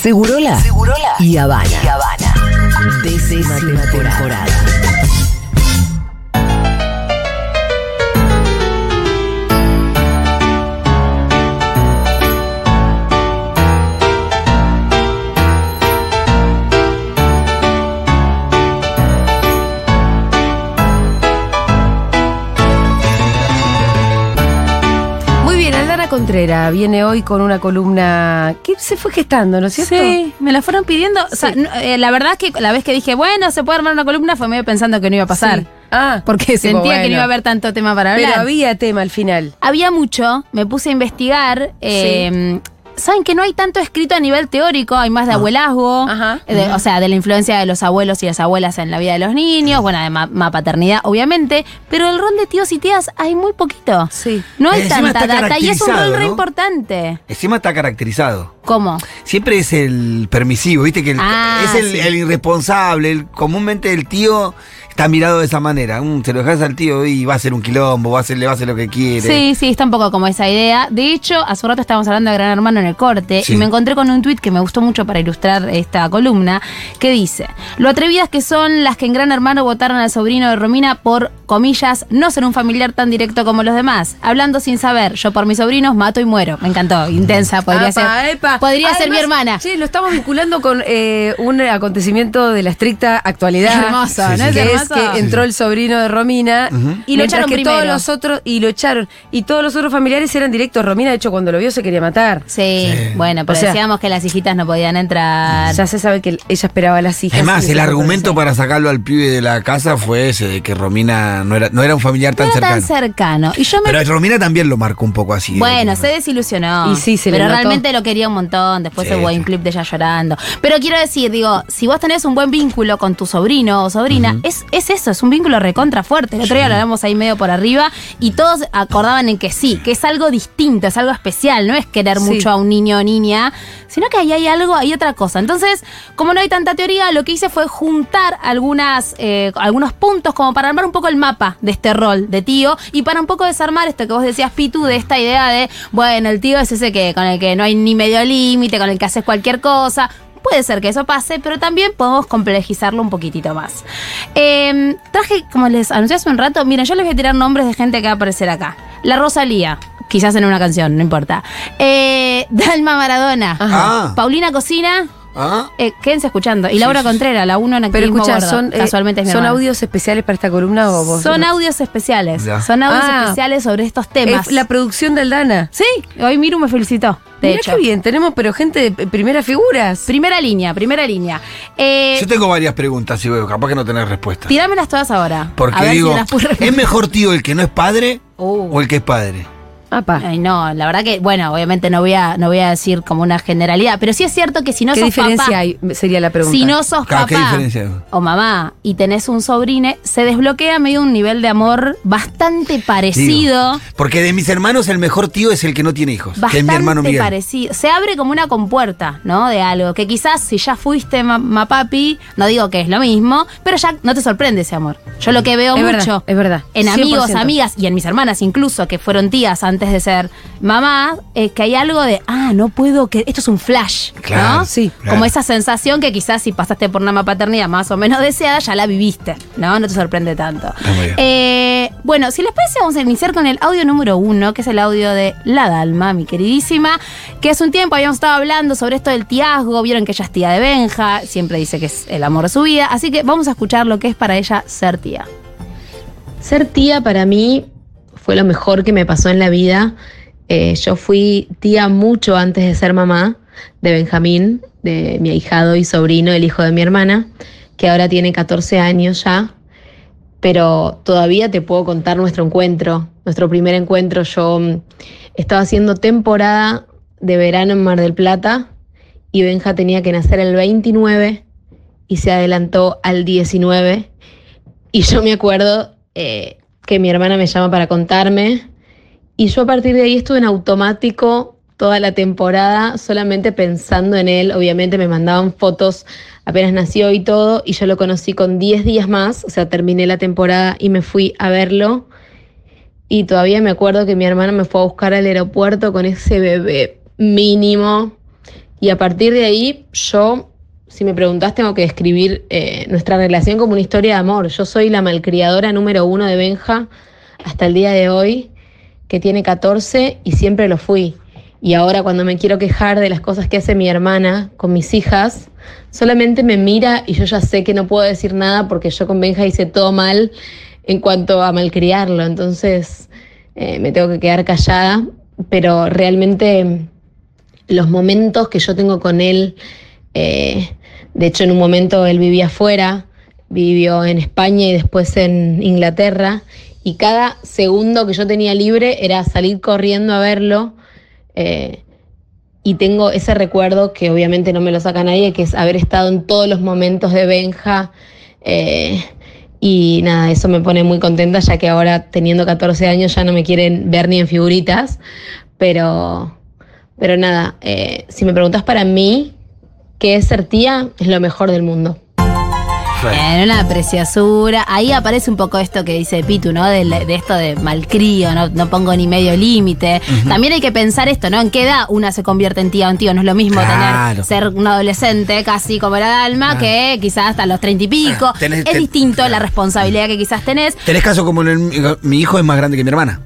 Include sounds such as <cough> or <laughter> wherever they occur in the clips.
Segurola, Segurola y Habana. y Habana. Temporada. Contrera viene hoy con una columna que se fue gestando, ¿no es cierto? Sí, me la fueron pidiendo. O sea, Sí. no, eh, la verdad es que la vez que dije, bueno, se puede armar una columna, fue medio pensando que no iba a pasar. Sí. Ah, Porque tipo, sentía que bueno. no iba a haber tanto tema para hablar. Pero había tema al final. Había mucho, me puse a investigar. eh, Saben que no hay tanto escrito a nivel teórico, hay más de abuelazgo, Ajá. eh, o sea, de la influencia de los abuelos y las abuelas en la vida de los niños, bueno, de ma- ma- paternidad, obviamente, pero el rol de tíos y tías hay muy poquito. Sí. No hay Encima tanta data y es un rol re importante. Encima está caracterizado. ¿Cómo? Siempre es el permisivo, ¿viste? Que el- Ah, es el, sí. el irresponsable. el- comúnmente el tío está mirado de esa manera. Mm, se lo dejas al tío y va a hacer un quilombo, va a hacer, le va a hacer lo que quiere. Sí, sí, está un poco como esa idea. De hecho, hace un rato estábamos hablando de Gran Hermano en el corte Sí. y me encontré con un tuit que me gustó mucho para ilustrar esta columna, que dice, lo atrevidas que son las que en Gran Hermano votaron al sobrino de Romina por, comillas, no ser un familiar tan directo como los demás. Hablando sin saber, yo por mis sobrinos mato y muero. Me encantó, intensa, podría Apa, ser. epa. Podría ser mi hermana. Sí, lo estamos vinculando con eh, un acontecimiento de la estricta actualidad. <laughs> Hermoso, Sí, ¿no? sí, Es que es hermoso. Que entró el sobrino de Romina Y lo echaron que primero. todos los otros y lo echaron y todos los otros familiares eran directos. Romina de hecho cuando lo vio se quería matar. Sí, bueno, pero O sea- decíamos que las hijitas no podían entrar. Ya se sabe que ella esperaba a las hijas. Además, el argumento para sacarlo al pibe de la casa fue ese, de que Romina no era, no era un familiar no tan era cercano. tan cercano. Y yo me Pero Romina también lo marcó un poco así. Bueno, se desilusionó. Y sí, se le Pero realmente lo quería un montón. Después Sí, hubo un clip de ella llorando. Pero quiero decir, digo, si vos tenés un buen vínculo con tu sobrino o sobrina, es, es eso, es un vínculo recontra fuerte. El otro día lo hablamos ahí medio por arriba y todos acordaban en que sí, que es algo distinto, es algo especial. No es querer Sí. mucho a un niño o niña, sino que ahí hay algo, hay otra cosa. Entonces, como no hay tanta teoría, lo que hice fue juntar algunas, eh, algunos puntos como para armar un poco el mapa de este rol de tío y para un poco desarmar esto que vos decías, Pitu, de esta idea de, bueno, el tío es ese que con el que no hay ni medio límite, con el que haces cualquier cosa. Puede ser que eso pase, pero también podemos complejizarlo un poquitito más. Eh, traje, como les anuncié hace un rato, miren, yo les voy a tirar nombres de gente que va a aparecer acá. La Rosalía, quizás en una canción, no importa. Eh, <laughs> Dalma Maradona. Ah. Paulina Cocina. ¿Ah? Eh, quédense escuchando. Y Laura Contreras, la uno en Pero activismo escucha, gordo. son, eh, casualmente es mi ¿son hermana. audios especiales para esta columna o vos? Son audios especiales. Ya. Son audios Ah. especiales sobre estos temas. Es la producción de Aldana. Sí, hoy Miru me felicitó. De Mira hecho. qué bien, tenemos pero gente de primeras figuras. Primera línea, primera línea. Eh, Yo tengo varias preguntas, y veo, capaz que no tenés respuesta. tirámelas todas ahora. Porque digo, si ¿es mejor tío el que no es padre Uh. o el que es padre? Apa. Ay, no, la verdad que, bueno, obviamente no voy a, no voy a decir como una generalidad, pero sí es cierto que si no ¿Qué sos diferencia papá, hay? Sería la pregunta. si no sos Claro, ¿qué papá diferencia o mamá y tenés un sobrine, se desbloquea medio un nivel de amor bastante parecido. Digo, porque de mis hermanos el mejor tío es el que no tiene hijos, que es Bastante mi hermano Miguel. parecido. Se abre como una compuerta, ¿no? De algo. Que quizás si ya fuiste ma- mapapi, no digo que es lo mismo, pero ya no te sorprende ese amor. Yo lo que veo Es mucho. verdad, es verdad. En amigos, 100%. amigas y en mis hermanas incluso, que fueron tías antes de ser mamá, es que hay algo de, ah, no puedo que. Esto es un flash. Claro, ¿no? sí, claro. Como esa sensación que quizás si pasaste por una paternidad más o menos <laughs> deseada, ya la viviste, ¿no? No te sorprende tanto. Está muy bien. Eh, bueno, si les parece, vamos a iniciar con el audio número uno, que es el audio de La Dalma, mi queridísima, que hace un tiempo habíamos estado hablando sobre esto del tiazgo, vieron que ella es tía de Benja, siempre dice que es el amor de su vida, así que vamos a escuchar lo que es para ella ser tía. Ser tía para mí fue lo mejor que me pasó en la vida. Eh, yo fui tía mucho antes de ser mamá de Benjamín, de mi ahijado y sobrino, el hijo de mi hermana, que ahora tiene 14 años ya. Pero todavía te puedo contar nuestro encuentro, nuestro primer encuentro. Yo mm, estaba haciendo temporada de verano en Mar del Plata y Benja tenía que nacer el 29 y se adelantó al 19. Y yo me acuerdo eh, que mi hermana me llama para contarme. Y yo a partir de ahí estuve en automático toda la temporada, solamente pensando en él. Obviamente me mandaban fotos apenas nació y todo. Y yo lo conocí con 10 días más. O sea, terminé la temporada y me fui a verlo. Y todavía me acuerdo que mi hermana me fue a buscar al aeropuerto con ese bebé mínimo. Y a partir de ahí, yo, si me preguntás, tengo que describir eh, nuestra relación como una historia de amor. Yo soy la malcriadora número uno de Benja hasta el día de hoy, que tiene 14 y siempre lo fui. Y ahora cuando me quiero quejar de las cosas que hace mi hermana con mis hijas, solamente me mira y yo ya sé que no puedo decir nada porque yo con Benja hice todo mal en cuanto a malcriarlo. Entonces eh, me tengo que quedar callada, pero realmente los momentos que yo tengo con él, eh, de hecho en un momento él vivía afuera, vivió en España y después en Inglaterra, y cada segundo que yo tenía libre era salir corriendo a verlo. eh, y tengo ese recuerdo que obviamente no me lo saca nadie, que es haber estado en todos los momentos de Benja. eh, y nada, eso me pone muy contenta, ya que ahora teniendo 14 años ya no me quieren ver ni en figuritas. Pero, pero nada, eh, si me preguntas para mí, ¿qué es ser tía? Es lo mejor del mundo. En una preciosura. Ahí aparece un poco esto que dice Pitu, ¿no? De, de esto de malcrío, no, no pongo ni medio límite. También hay que pensar esto, ¿no? ¿En qué edad una se convierte en tía o en tío? No es lo mismo Claro. tener ser un adolescente casi como era Dalma que quizás hasta los treinta y pico. Ah, tenés- es ten- distinto la responsabilidad que quizás tenés. Tenés caso como en el- mi hijo es más grande que mi hermana,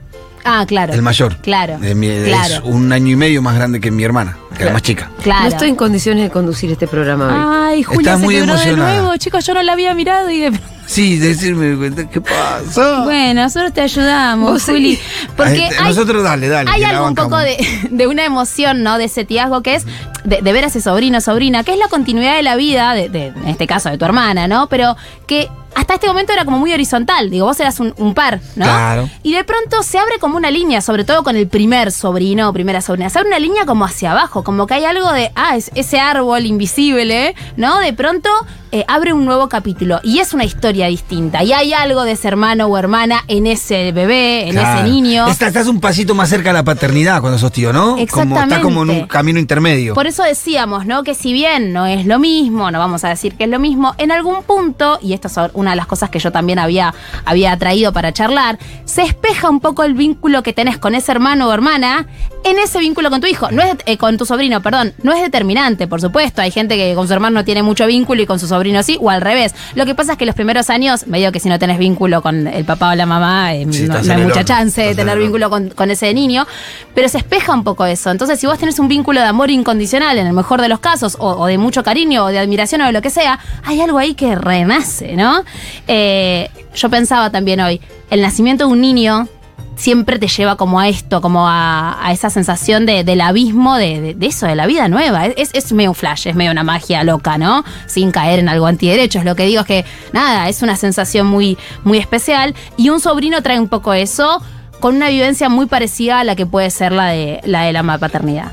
Ah, claro. el mayor. Claro. Eh, mi- Es claro. un año y medio más grande que mi hermana, que la más chica. Claro. No estoy en condiciones de conducir este programa hoy. Ay, Julia Estás se muy quebró de nuevo. Chicos, yo no la había mirado y de Sí, decirme, ¿qué pasó? Bueno, nosotros te ayudamos, Juli. Porque Ay, hay, nosotros dale, dale. hay algo un poco de, de una emoción, ¿no? De ese tiazgo que es de, de ver a ese sobrino, sobrina, que es la continuidad de la vida, de, de- en este caso de tu hermana, ¿no? Pero que hasta este momento era como muy horizontal. Digo, vos eras un, un par, ¿no? Claro. Y de pronto se abre como una línea, sobre todo con el primer sobrino o primera sobrina. Se abre una línea como hacia abajo, como que hay algo de, ah, es ese árbol invisible, ¿no? De pronto eh, abre un nuevo capítulo y es una historia distinta. Y hay algo de ese hermano o hermana en ese bebé, en Claro. ese niño. Estás, estás un pasito más cerca de la paternidad cuando sos tío, ¿no? Como, Exactamente. está como en un camino intermedio. Por eso decíamos, ¿no? Que si bien no es lo mismo, no vamos a decir que es lo mismo, en algún punto, y esto es una de las cosas que yo también había, había traído para charlar, se espeja un poco el vínculo que tenés con ese hermano o hermana en ese vínculo con tu hijo. No es eh, con tu sobrino, perdón. No es determinante, por supuesto. Hay gente que con su hermano no tiene mucho vínculo y con su sobrino sí, o al revés. Lo que pasa es que los primeros años, medio que si no tenés vínculo con el papá o la mamá, eh, Sí, no, hay mucha horno. chance de tener vínculo con, con ese niño, pero se espeja un poco eso. Entonces, si vos tenés un vínculo de amor incondicional, en el mejor de los casos, o, o de mucho cariño, o de admiración, o de lo que sea, hay algo ahí que renace, ¿no? Eh, yo pensaba también hoy, el nacimiento de un niño siempre te lleva como a esto, como a, esa sensación de- del abismo de, de- de eso, de la vida nueva. Es, es medio un flash, es medio una magia loca, ¿no? Sin caer en algo antiderecho. Es lo que digo es que, nada, es una sensación muy, muy especial. Y un sobrino trae un poco eso con una vivencia muy parecida a la que puede ser la de la, de la paternidad.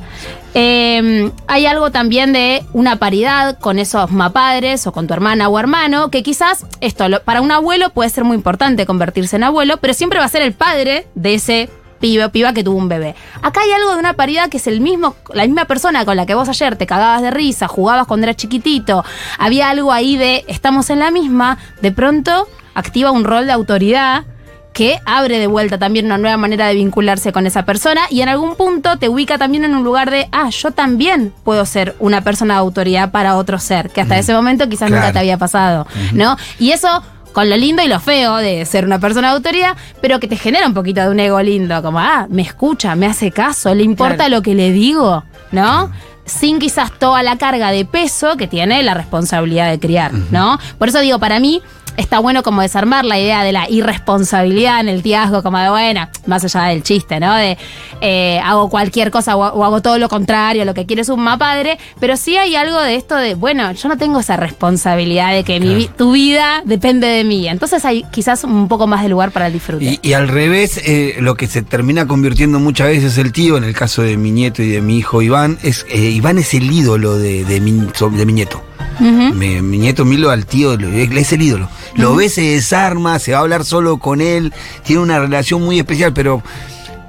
Eh, hay algo también de una paridad con esos mapadres o con tu hermana o hermano, que quizás esto lo- para un abuelo puede ser muy importante convertirse en abuelo, pero siempre va a ser el padre de ese pibe o piba que tuvo un bebé. Acá hay algo de una paridad que es el mismo, la misma persona con la que vos ayer te cagabas de risa, jugabas cuando eras chiquitito, había algo ahí de estamos en la misma, de pronto activa un rol de autoridad que abre de vuelta también una nueva manera de vincularse con esa persona y en algún punto te ubica también en un lugar de, ah, yo también puedo ser una persona de autoridad para otro ser, que hasta ese momento quizás nunca te había pasado, ¿no? Y eso con lo lindo y lo feo de ser una persona de autoridad, pero que te genera un poquito de un ego lindo, como, ah, me escucha, me hace caso, le importa Claro. lo que le digo, ¿no? Sin quizás toda la carga de peso que tiene la responsabilidad de criar, ¿no? Por eso digo, para mí está bueno como desarmar la idea de la irresponsabilidad en el tiazgo, como de, bueno, más allá del chiste, ¿no? De eh, hago cualquier cosa o, o hago todo lo contrario, lo que quiere es un padre, pero sí hay algo de esto de, bueno, yo no tengo esa responsabilidad de que mi tu vida depende de mí. Entonces hay quizás un poco más de lugar para el disfrute. Y, y al revés, eh, lo que se termina convirtiendo muchas veces el tío, en el caso de mi nieto y de mi hijo Iván, es eh, Iván es el ídolo de, de mi, so- de mi nieto. Mi, mi nieto Milo al tío es el ídolo. Lo ve, se desarma, se va a hablar solo con él, tiene una relación muy especial, pero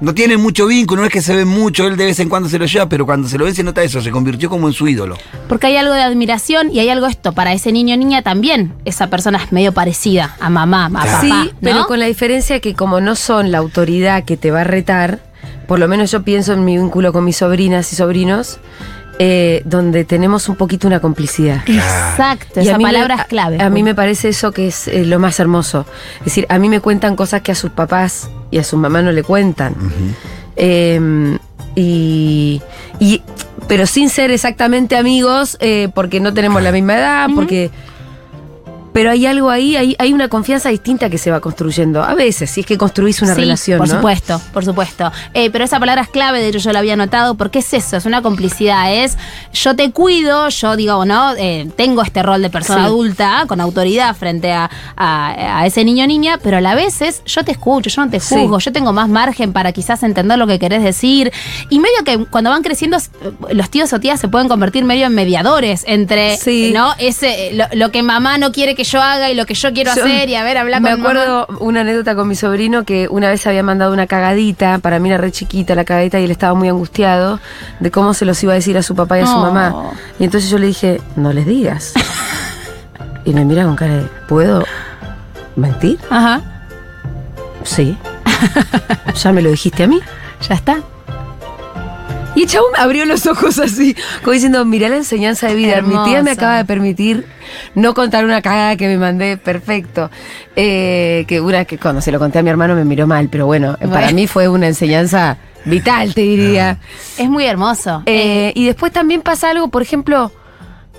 no tiene mucho vínculo, no es que se ven mucho, él de vez en cuando se lo lleva, pero cuando se lo ve se nota eso, se convirtió como en su ídolo. Porque hay algo de admiración y hay algo esto, para ese niño o niña también, esa persona es medio parecida a mamá, a papá. Sí, ¿no? pero con la diferencia que como no son la autoridad que te va a retar, por lo menos yo pienso en mi vínculo con mis sobrinas y sobrinos, eh, donde tenemos un poquito una complicidad. Exacto, Y esa me- palabra es clave. A, a mí me parece eso que es eh, lo más hermoso. Es decir, a mí me cuentan cosas que a sus papás y a su mamá no le cuentan. Eh, y, y- pero sin ser exactamente amigos, eh, porque no tenemos la misma edad, porque. Pero hay algo ahí, hay, hay una confianza distinta que se va construyendo. A veces, si es que construís una Sí, relación. Por ¿no? supuesto, por supuesto. Eh, pero esa palabra es clave, de hecho yo la había notado, porque es eso, es una complicidad, es yo te cuido, yo digo, ¿no? Eh, tengo este rol de persona Sí. adulta con autoridad frente a, a- a ese niño o niña, pero a la vez es yo te escucho, yo no te Sí. juzgo, yo tengo más margen para quizás entender lo que querés decir. Y medio que cuando van creciendo, los tíos o tías se pueden convertir medio en mediadores entre. ¿no? Ese, lo, lo que mamá no quiere que yo haga y lo que yo quiero Yo hacer y a ver, hablar Me con mamá. acuerdo una anécdota con mi sobrino que una vez había mandado una cagadita, para mí era re chiquita la cagadita y él estaba muy angustiado de cómo se los iba a decir a su papá y a su Oh. mamá. Y entonces yo le dije, no les digas. <laughs> y me mira con cara de, ¿puedo mentir? Ajá, Sí. <laughs> ¿Ya me lo dijiste a mí? ya está. Y el chabón abrió los ojos así, como diciendo, mirá la enseñanza de vida. Mi tía me acaba de permitir no contar una cagada que me mandé, perfecto. Eh, que una que cuando se lo conté a mi hermano me miró mal, pero bueno, eh, para mí fue una enseñanza vital, te diría. Es muy hermoso. Eh, y después también pasa algo, por ejemplo,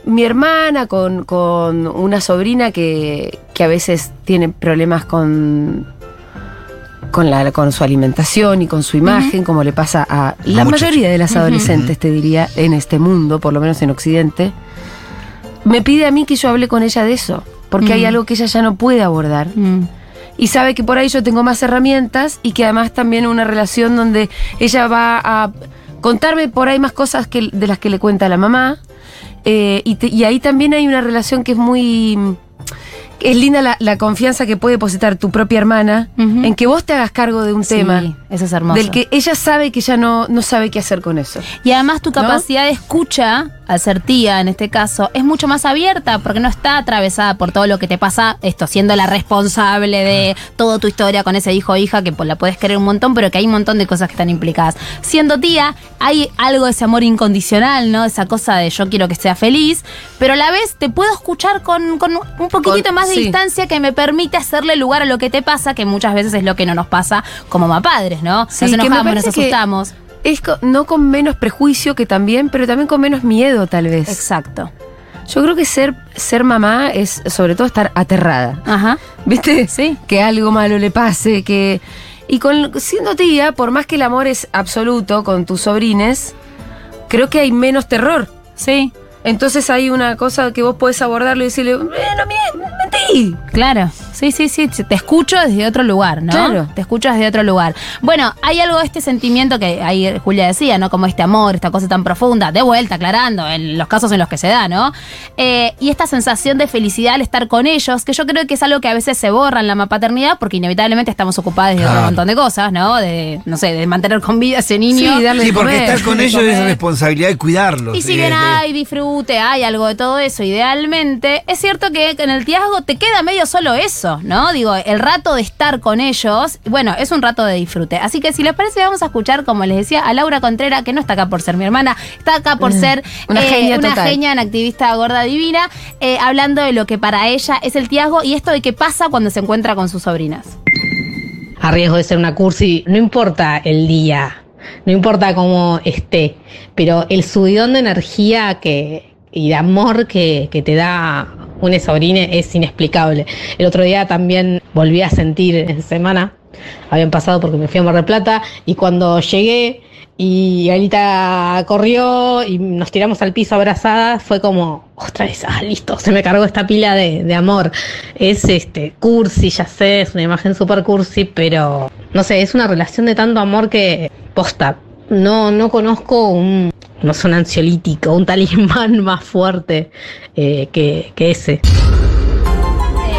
mi hermana con, con una sobrina que, que a veces tiene problemas con, con, la, con su alimentación y con su imagen, como le pasa a la mayoría de las adolescentes, te diría, en este mundo, por lo menos en Occidente, me pide a mí que yo hable con ella de eso, porque hay algo que ella ya no puede abordar Mm. y sabe que por ahí yo tengo más herramientas y que además también una relación donde ella va a contarme por ahí más cosas que, de las que le cuenta la mamá. Eh, y, te- y ahí también hay una relación que es muy... Es linda la, la confianza que puede depositar tu propia hermana en que vos te hagas cargo de un Sí, tema eso es hermoso. del que ella sabe que ya no, no sabe qué hacer con eso. Y además tu capacidad de escucha, al ser tía en este caso, es mucho más abierta porque no está atravesada por todo lo que te pasa, esto siendo la responsable de toda tu historia con ese hijo o hija que pues, la puedes querer un montón, pero que hay un montón de cosas que están implicadas. Siendo tía, hay algo de ese amor incondicional, ¿no? Esa cosa de yo quiero que sea feliz, pero a la vez te puedo escuchar con, con un poquitito Con- más de sí. distancia que me permite hacerle lugar a lo que te pasa, que muchas veces es lo que no nos pasa como mamá padres, ¿no? Sí, nos enojamos, nos que- asustamos. Es no con menos prejuicio que también, pero también con menos miedo tal vez. Exacto. Yo creo que ser, ser mamá es sobre todo estar aterrada. Ajá. ¿Viste? Sí. Que algo malo le pase, que... Y con siendo tía, por más que el amor es absoluto con tus sobrines, creo que hay menos terror. Sí, Entonces hay una cosa que vos podés abordarlo y decirle, eh, no mie- mentí. claro. Sí, sí, sí. Te escucho desde otro lugar, ¿no? Claro. Te escucho desde otro lugar. Bueno, hay algo de este sentimiento que ahí Julia decía, ¿no? Como este amor, esta cosa tan profunda, de vuelta, aclarando, en los casos en los que se da, ¿no? Eh, y esta sensación de felicidad al estar con ellos, que yo creo que es algo que a veces se borra en la paternidad, porque inevitablemente estamos ocupados de otro Claro. montón de cosas, ¿no? De, no sé, de mantener con vida a ese niño. Sí, darle Sí, porque comer. estar con ellos es comer. responsabilidad de cuidarlos. Y si bien hay disfrute, hay algo de todo eso, idealmente, es cierto que en el tiazgo te queda medio solo eso, ¿no? Digo, el rato de estar con ellos, bueno, es un rato de disfrute. Así que si les parece, vamos a escuchar, como les decía, a Laura Contreras, que no está acá por ser mi hermana, está acá por ser Mm, una eh, genia una total. genia, una activista gorda divina, eh, hablando de lo que para ella es el tiazgo y esto de qué pasa cuando se encuentra con sus sobrinas. a riesgo de ser una cursi, no importa el día, no importa cómo esté, pero el subidón de energía que, y de amor que, que te da una sobrina es inexplicable. El otro día también volví a sentir en semana, habían pasado porque me fui a Mar del Plata, y cuando llegué y Anita corrió y nos tiramos al piso abrazadas, fue como, vez, ah, listo, se me cargó esta pila de, de amor. Es este, cursi, ya sé, es una imagen super cursi, pero no sé, es una relación de tanto amor que, posta, no, no conozco un, no sé, un ansiolítico, un talismán <laughs> más fuerte eh, que ese.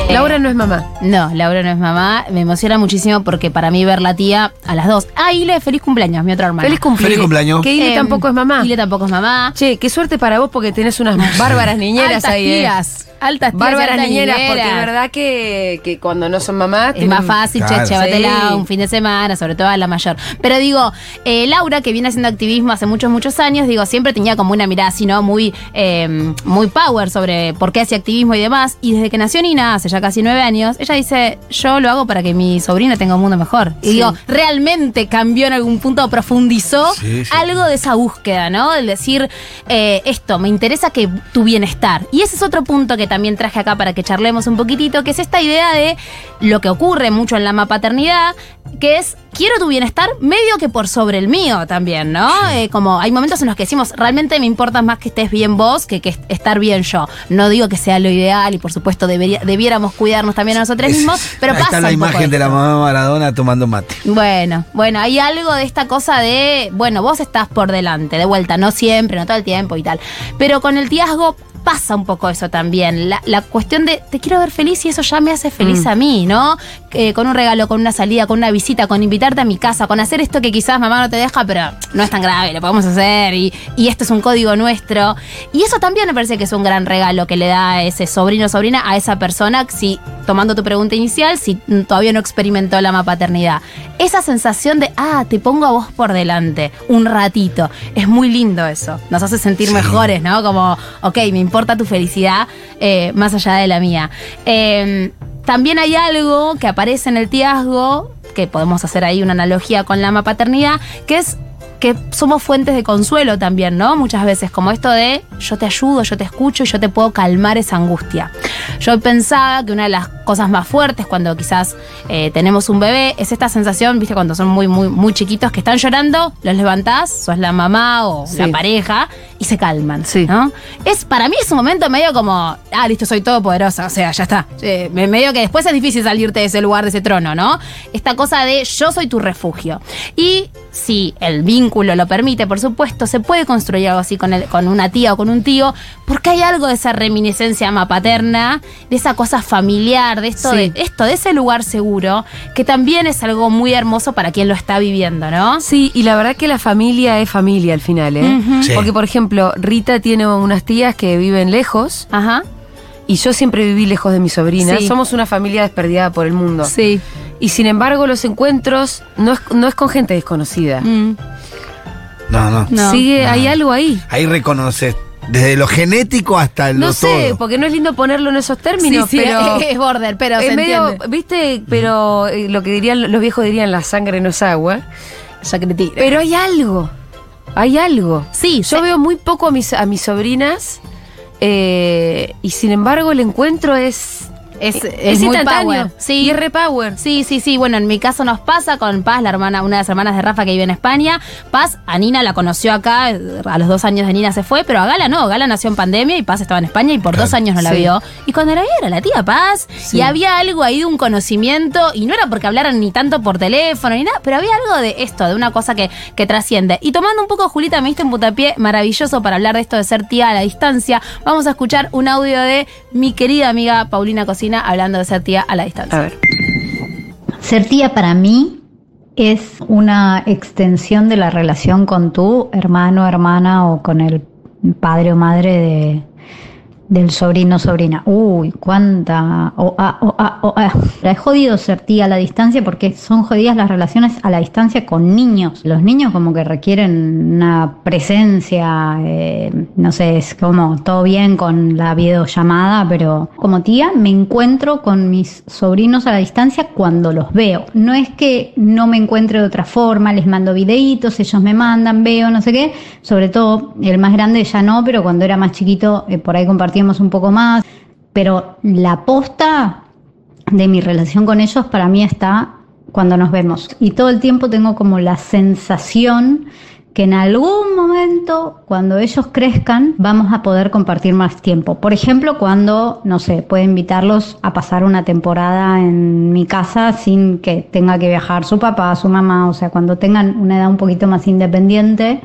Eh, Laura no es mamá. No, Laura no es mamá. Me emociona muchísimo porque para mí ver la tía a las dos. Ah, Ile, feliz cumpleaños, mi otra hermana. Feliz cumpleaños. Feliz cumpleaños. Que Ile Em, tampoco es mamá. Ile tampoco es mamá. Che, qué suerte para vos porque tenés unas <laughs> bárbaras niñeras altas ahí. eh. tías. Altas tías. Bárbaras altas niñeras, porque es niñeras. verdad que, que cuando no son mamás. Es tienen- más fácil, Claro. che, llévatela Sí. un fin de semana, sobre todo a la mayor. Pero digo, eh, Laura, que viene haciendo activismo hace muchos, muchos años, digo, siempre tenía como una mirada así, ¿no? Muy, eh, muy power sobre por qué hace activismo y demás. Y desde que nació Nina, hace ya casi nueve años, ella dice, yo lo hago para que mi sobrina tenga un mundo mejor. Y Sí. digo, realmente cambió en algún punto, profundizó Sí, sí. algo de esa búsqueda, ¿no? El decir, eh, esto, me interesa que tu bienestar. Y ese es otro punto que también traje acá para que charlemos un poquitito, que es esta idea de lo que ocurre mucho en la paternidad, que es, quiero tu bienestar medio que por sobre el mío también, ¿no? Eh, como hay momentos en los que decimos, realmente me importa más que estés bien vos que que est- estar bien yo. No digo que sea lo ideal y por supuesto debería, debiéramos cuidarnos también a nosotros mismos, pero Ahí pasa está la un poco imagen de la mamá Maradona tomando mate. Bueno, bueno, hay algo de esta cosa de, bueno, vos estás por delante, de vuelta, no siempre, no todo el tiempo y tal. Pero con el tiazgo pasa un poco eso también. La, la cuestión de te quiero ver feliz y eso ya me hace feliz a mí, ¿no? Eh, con un regalo, con una salida, con una visita, con invitarte a mi casa, con hacer esto que quizás mamá no te deja, pero no es tan grave, lo podemos hacer y, y esto es un código nuestro. Y eso también me parece que es un gran regalo que le da ese sobrino o sobrina a esa persona, si, tomando tu pregunta inicial, si mm, todavía no experimentó la paternidad. Esa sensación de, ah, te pongo a vos por delante, un ratito. Es muy lindo eso. Nos hace sentir mejores, ¿no? Como, ok, me importa tu felicidad eh, más allá de la mía. Eh, también hay algo que aparece en el tiazgo, que podemos hacer ahí una analogía con la paternidad, que es que somos fuentes de consuelo también, ¿no? Muchas veces, como esto de yo te ayudo, yo te escucho y yo te puedo calmar esa angustia. Yo pensaba que una de las cosas más fuertes cuando quizás eh, tenemos un bebé es esta sensación, viste, cuando son muy, muy, muy chiquitos que están llorando, los levantás, sos la mamá o Sí. la pareja y se calman, Sí. ¿no? Es, para mí es un momento medio como, ah, listo, soy todopoderosa, o sea, ya está. Eh, me- medio que después es difícil salirte de ese lugar, de ese trono, ¿no? Esta cosa de yo soy tu refugio. Y si el vínculo lo permite, por supuesto, se puede construir algo así con, el- con una tía o con un tío, porque hay algo de esa reminiscencia mapaterna, de esa cosa familiar, de esto, Sí. de esto, de ese lugar seguro, que también es algo muy hermoso para quien lo está viviendo, ¿no? Sí, y la verdad que la familia es familia al final, ¿eh? Sí. Porque, por ejemplo, Rita tiene unas tías que viven lejos Ajá. y yo siempre viví lejos de mi sobrina. Sí. Somos una familia desperdiada por el mundo. Sí. Y sin embargo, los encuentros no es, no es con gente desconocida. Mm. No, no. No. Sigue, No. hay algo ahí. Ahí reconoces desde lo genético hasta lo No sé, todo. porque no es lindo ponerlo en esos términos, sí, sí, pero. <laughs> es border, pero se medio, entiende. viste, pero eh, lo que dirían los viejos dirían la sangre no es agua. Te tire. Pero hay algo. Hay algo. Sí, Yo veo muy poco a mis, a mis sobrinas eh, y sin embargo el encuentro es, es, es muy instantáneo. power. Sí. Y es repower. Sí, sí, sí. Bueno, en mi caso nos pasa con Paz, la hermana, una de las hermanas de Rafa que vive en España. Paz, a Nina la conoció acá, eh, a los dos años de Nina se fue, pero a Gala no. Gala nació en pandemia y Paz estaba en España y por dos años no la Sí. vio. Y cuando la vi era la tía Paz. Sí. Y había algo ahí de un conocimiento, y no era porque hablaran ni tanto por teléfono ni nada, pero había algo de esto, de una cosa que, que trasciende. Y tomando un poco, Julita, me diste un putapié maravilloso para hablar de esto de ser tía a la distancia. Vamos a escuchar un audio de mi querida amiga Paulina Hablando de ser tía a la distancia. A ver. Ser tía para mí es una extensión de la relación con tu hermano, hermana o con el padre o madre de, del sobrino, sobrina. Uy, cuánta. Ah. Es jodido ser tía a la distancia porque son jodidas las relaciones a la distancia con niños. Los niños como que requieren una presencia, eh, no sé, es como todo bien con la videollamada, pero como tía me encuentro con mis sobrinos a la distancia cuando los veo. No es que no me encuentre de otra forma, les mando videitos, ellos me mandan, veo, no sé qué. Sobre todo el más grande ya no, pero cuando era más chiquito eh, por ahí un poco más. Pero la posta de mi relación con ellos para mí está cuando nos vemos. Y todo el tiempo tengo como la sensación que en algún momento, cuando ellos crezcan, vamos a poder compartir más tiempo. Por ejemplo, cuando, no sé, puedo invitarlos a pasar una temporada en mi casa sin que tenga que viajar su papá, su mamá, o sea, cuando tengan una edad un poquito más independiente,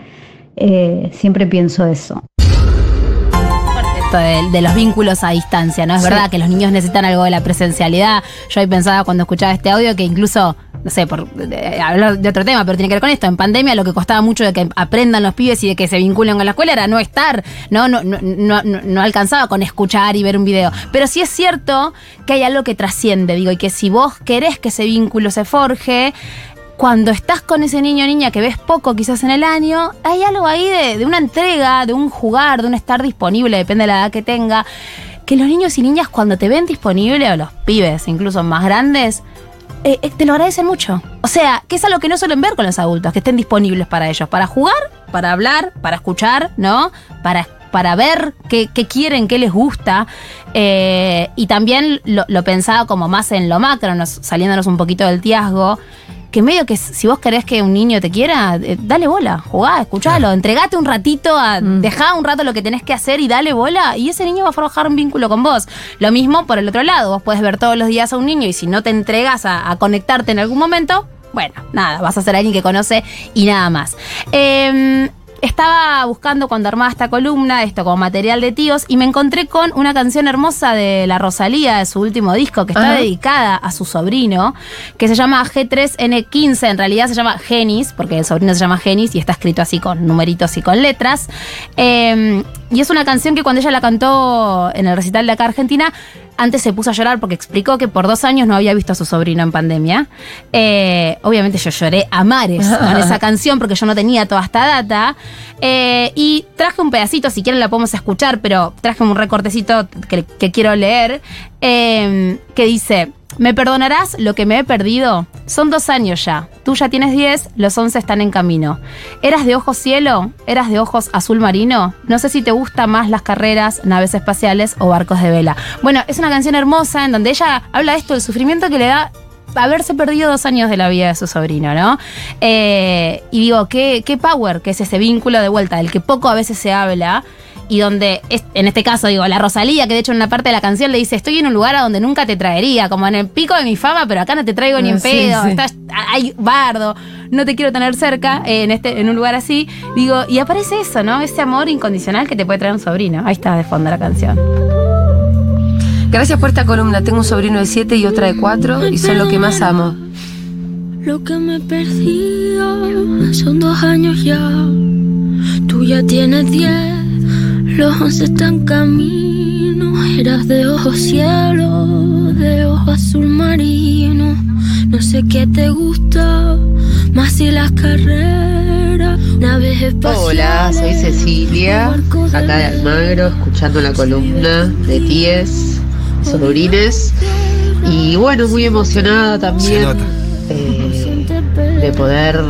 eh, siempre pienso eso. Esto de, de los vínculos a distancia, ¿no? Es verdad que los niños necesitan algo de la presencialidad. Yo ahí pensaba cuando escuchaba este audio que incluso, no sé, por de- hablar de otro tema, pero tiene que ver con esto. En pandemia lo que costaba mucho de que aprendan los pibes y de que se vinculen con la escuela era no estar, ¿no? No, no, no, no- no alcanzaba con escuchar y ver un video. Pero sí es cierto que hay algo que trasciende, digo, y que si vos querés que ese vínculo se forje, cuando estás con ese niño o niña que ves poco quizás en el año, hay algo ahí de, una entrega, de un jugar, de un estar disponible, depende de la edad que tenga, que los niños y niñas cuando te ven disponible, o los pibes incluso más grandes, eh, eh, te lo agradecen mucho. O sea, que es algo que no suelen ver con los adultos, que estén disponibles para ellos, para jugar, para hablar, para escuchar, ¿no? Para, para ver qué, quieren, qué les gusta. Eh, y también lo, lo pensaba como más en lo macro, nos- saliéndonos un poquito del tiazgo. Que medio que si vos querés que un niño te quiera, eh, dale bola, jugá, escuchalo, entregate un ratito, a, dejá un rato lo que tenés que hacer y dale bola, y ese niño va a forjar un vínculo con vos. Lo mismo por el otro lado, vos puedes ver todos los días a un niño y si no te entregas a, a conectarte en algún momento, bueno, nada, vas a ser alguien que conoce y nada más. Em, estaba buscando cuando armaba esta columna, esto como material de tíos, y me encontré con una canción hermosa de la Rosalía, de su último disco, que está dedicada a su sobrino, que se llama G3N15, en realidad se llama Genis, porque el sobrino se llama Genis y está escrito así con numeritos y con letras. Eh, y es una canción que cuando ella la cantó en el recital de acá Argentina, antes se puso a llorar porque explicó que por dos años no había visto a su sobrino en pandemia. Eh, obviamente yo lloré a mares <laughs> con esa canción porque yo no tenía toda esta data. Eh, y traje un pedacito, si quieren la podemos escuchar, pero traje un recortecito que, que quiero leer, eh, que dice... ¿Me perdonarás lo que me he perdido? Son dos años ya. Tú ya tienes 10, los 11 están en camino. ¿Eras de ojos cielo? ¿Eras de ojos azul marino? No sé si te gustan más las carreras, naves espaciales o barcos de vela. Bueno, es una canción hermosa en donde ella habla de esto, del sufrimiento que le da haberse perdido dos años de la vida de su sobrino, ¿no? Eh, y digo, ¿qué, qué power que es ese vínculo de vuelta, del que poco a veces se habla y donde, es- en este caso, digo, la Rosalía, que de hecho en una parte de la canción le dice, estoy en un lugar a donde nunca te traería, como en el pico de mi fama, pero acá no te traigo ni Ah, en sí, pedo, sí. estás, hay bardo, no te quiero tener cerca, eh, en, este, en un lugar así. Digo, y aparece eso, ¿no? Ese amor incondicional que te puede traer un sobrino. Ahí está de fondo la canción. Gracias por esta columna. Tengo un sobrino de 7 y otra de 4 y son lo que más amo. Lo que me he perdido son dos años ya. Tú ya tienes diez, los once están camino. Eras de ojos cielo, de ojos azul marino. No sé qué te gusta, más si las carreras, naves espaciales. Hola, soy Cecilia, acá de. Almagro, escuchando la columna de Tíes, sobrines. Y bueno, muy emocionada Se también nota. eh, de poder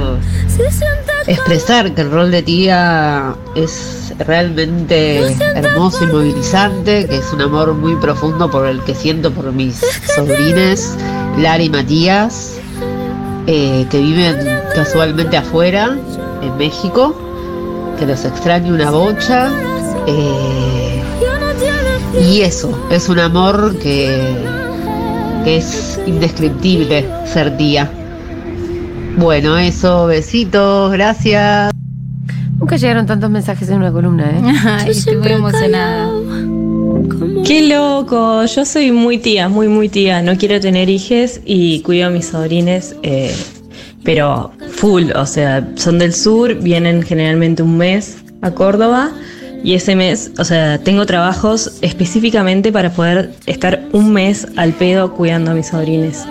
expresar que el rol de tía es realmente hermoso y movilizante, que es un amor muy profundo por el que siento por mis sobrines, Lara y Matías, eh, que viven casualmente afuera, en México, que los extraño una bocha. eh, y eso, es un amor que, que es indescriptible ser tía. Bueno, eso, besitos, gracias. Nunca llegaron tantos mensajes en una columna, ¿eh? Ay, estoy muy emocionada. Qué loco, yo soy muy tía, muy muy tía, no quiero tener hijes y cuido a mis sobrines, eh, pero full, o sea, son del sur, vienen generalmente un mes a Córdoba y ese mes, o sea, tengo trabajos específicamente para poder estar un mes al pedo cuidando a mis sobrines.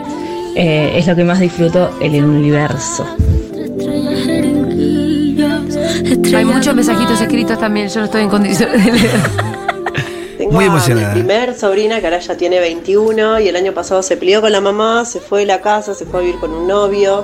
Eh, es lo que más disfruto en el universo. Hay muchos mensajitos escritos también, yo no estoy en condiciones de leer. <laughs> Tengo Muy a emocionada. mi primer sobrina que ahora ya tiene 21 y el año pasado se peleó con la mamá, se fue de la casa, se fue a vivir con un novio.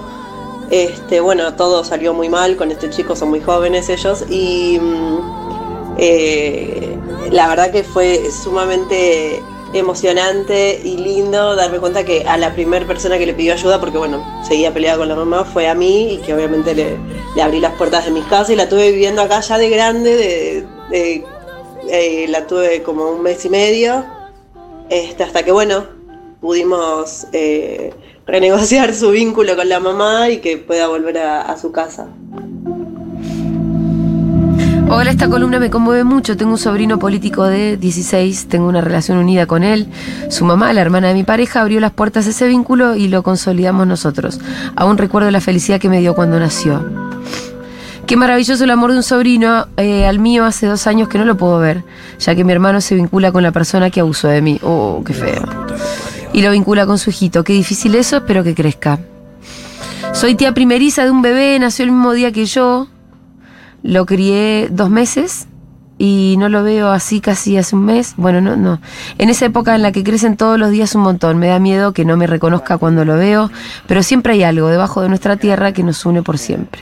Este, bueno, todo salió muy mal con este chico, son muy jóvenes ellos y mm, eh, la verdad que fue sumamente emocionante y lindo darme cuenta que a la primera persona que le pidió ayuda, porque bueno, seguía peleada con la mamá, fue a mí y que obviamente le, le abrí las puertas de mi casa y la tuve viviendo acá ya de grande, de, eh, la tuve como un mes y medio, este, hasta que bueno, pudimos eh, <laughs> renegociar su vínculo con la mamá y que pueda volver a su casa. Hola, esta columna me conmueve mucho. Tengo un sobrino político de 16, tengo una relación unida con él. Su mamá, la hermana de mi pareja, abrió las puertas a ese vínculo y lo consolidamos nosotros. Aún recuerdo la felicidad que me dio cuando nació. Qué maravilloso el amor de un sobrino. eh, al mío hace dos años que no lo puedo ver, ya que mi hermano se vincula con la persona que abusó de mí. Oh, qué feo. Y lo vincula con su hijito. Qué difícil eso, espero que crezca. Soy tía primeriza de un bebé, nació el mismo día que yo. Lo crié dos meses y no lo veo así casi hace un mes. Bueno, no, no. En esa época en la que crecen todos los días un montón, me da miedo que no me reconozca cuando lo veo, pero siempre hay algo debajo de nuestra tierra que nos une por siempre.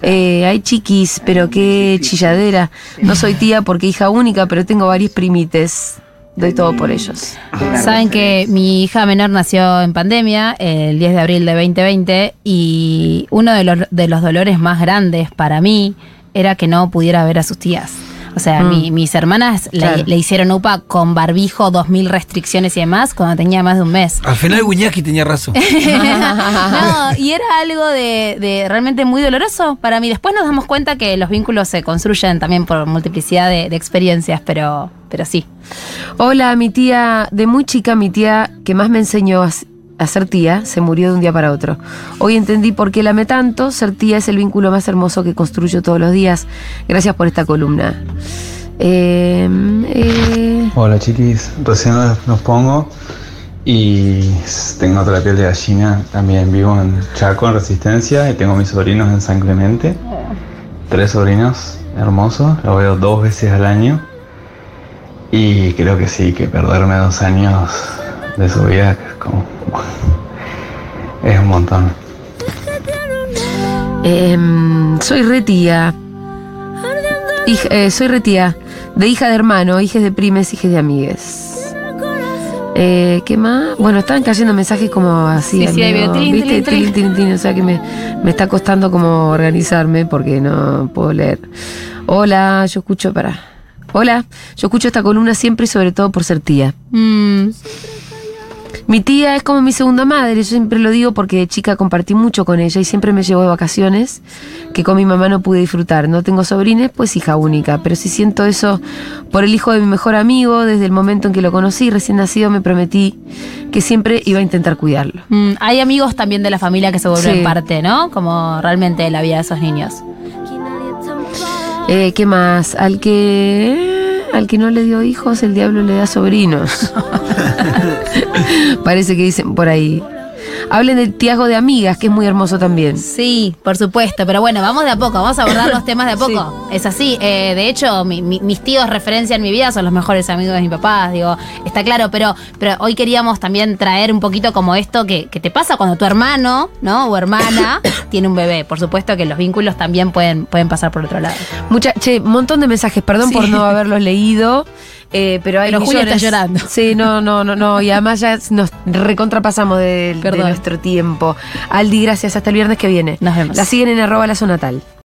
Eh, hay chiquis, pero qué chilladera. No soy tía porque hija única, pero tengo varios primites. Doy todo por ellos. Saben que mi hija menor nació en pandemia, el 10 de abril de 2020, y uno de los, de los dolores más grandes para mí era que no pudiera ver a sus tías. O sea, Mm. mi- mis hermanas le- hicieron UPA con barbijo, 2.000 restricciones y demás cuando tenía más de un mes. Al final Guñaki tenía razón. <laughs> no, y era algo de, de realmente muy doloroso para mí. Después nos damos cuenta que los vínculos se construyen también por multiplicidad de, de experiencias, pero, pero sí. Hola, mi tía, de muy chica, mi tía que más me enseñó a, ser tía, se murió de un día para otro. Hoy entendí por qué la amé tanto. Ser tía es el vínculo más hermoso que construyo todos los días. Gracias por esta columna. Eh, eh, Hola chiquis, recién los, pongo y tengo otra piel de gallina. También vivo en Chaco, en Resistencia, y tengo mis sobrinos en San Clemente. Tres sobrinos hermosos, los veo dos veces al año. Y creo que sí, que perderme dos años de su vida es como. es un montón. em, soy retía. Hija- eh, soy retía. De hija de hermano, hijas de primes, hijas de amigues. Eh, ¿Qué más? Bueno, estaban cayendo mensajes como así. Sí, sí, amigo, tilín, ¿viste? Tilín, tilín, tilín, O sea que me, me está costando como organizarme porque no puedo leer. Hola, yo escucho para. Hola, yo escucho esta columna siempre y sobre todo por ser tía. Mm, Mi tía es como mi segunda madre, yo siempre lo digo porque de chica compartí mucho con ella y siempre me llevó de vacaciones que con mi mamá no pude disfrutar. No tengo sobrines, pues hija única, pero sí siento eso por el hijo de mi mejor amigo, desde el momento en que lo conocí, recién nacido, me prometí que siempre iba a intentar cuidarlo. mm, hay amigos también de la familia que se vuelven Sí. parte, ¿no? Como realmente de la vida de esos niños. Eh, ¿Qué más? Al que al que no le dio hijos, el diablo le da sobrinos. <laughs> <laughs> Parece que dicen por ahí. Hablen del tiago de amigas, que es muy hermoso también. Sí, por supuesto, pero bueno, vamos de a poco, vamos a abordar los temas de a poco. Es así, eh, de hecho, mi- mi- mis tíos referencia en mi vida son los mejores amigos de mi papá, digo, está claro, pero, pero hoy queríamos también traer un poquito como esto que, que te pasa cuando tu hermano, ¿no? O hermana <coughs> tiene un bebé. Por supuesto que los vínculos también pueden, pueden pasar por otro lado. Mucha, che, montón de mensajes, perdón Sí. por no <laughs> haberlos leído. Eh, pero hay Pero Julia está llorando. <laughs> Sí, no, no, no, no. Y además ya nos recontrapasamos de, de nuestro tiempo. Aldi, gracias. Hasta el viernes que viene. Nos vemos. La siguen en arroba la zona tal.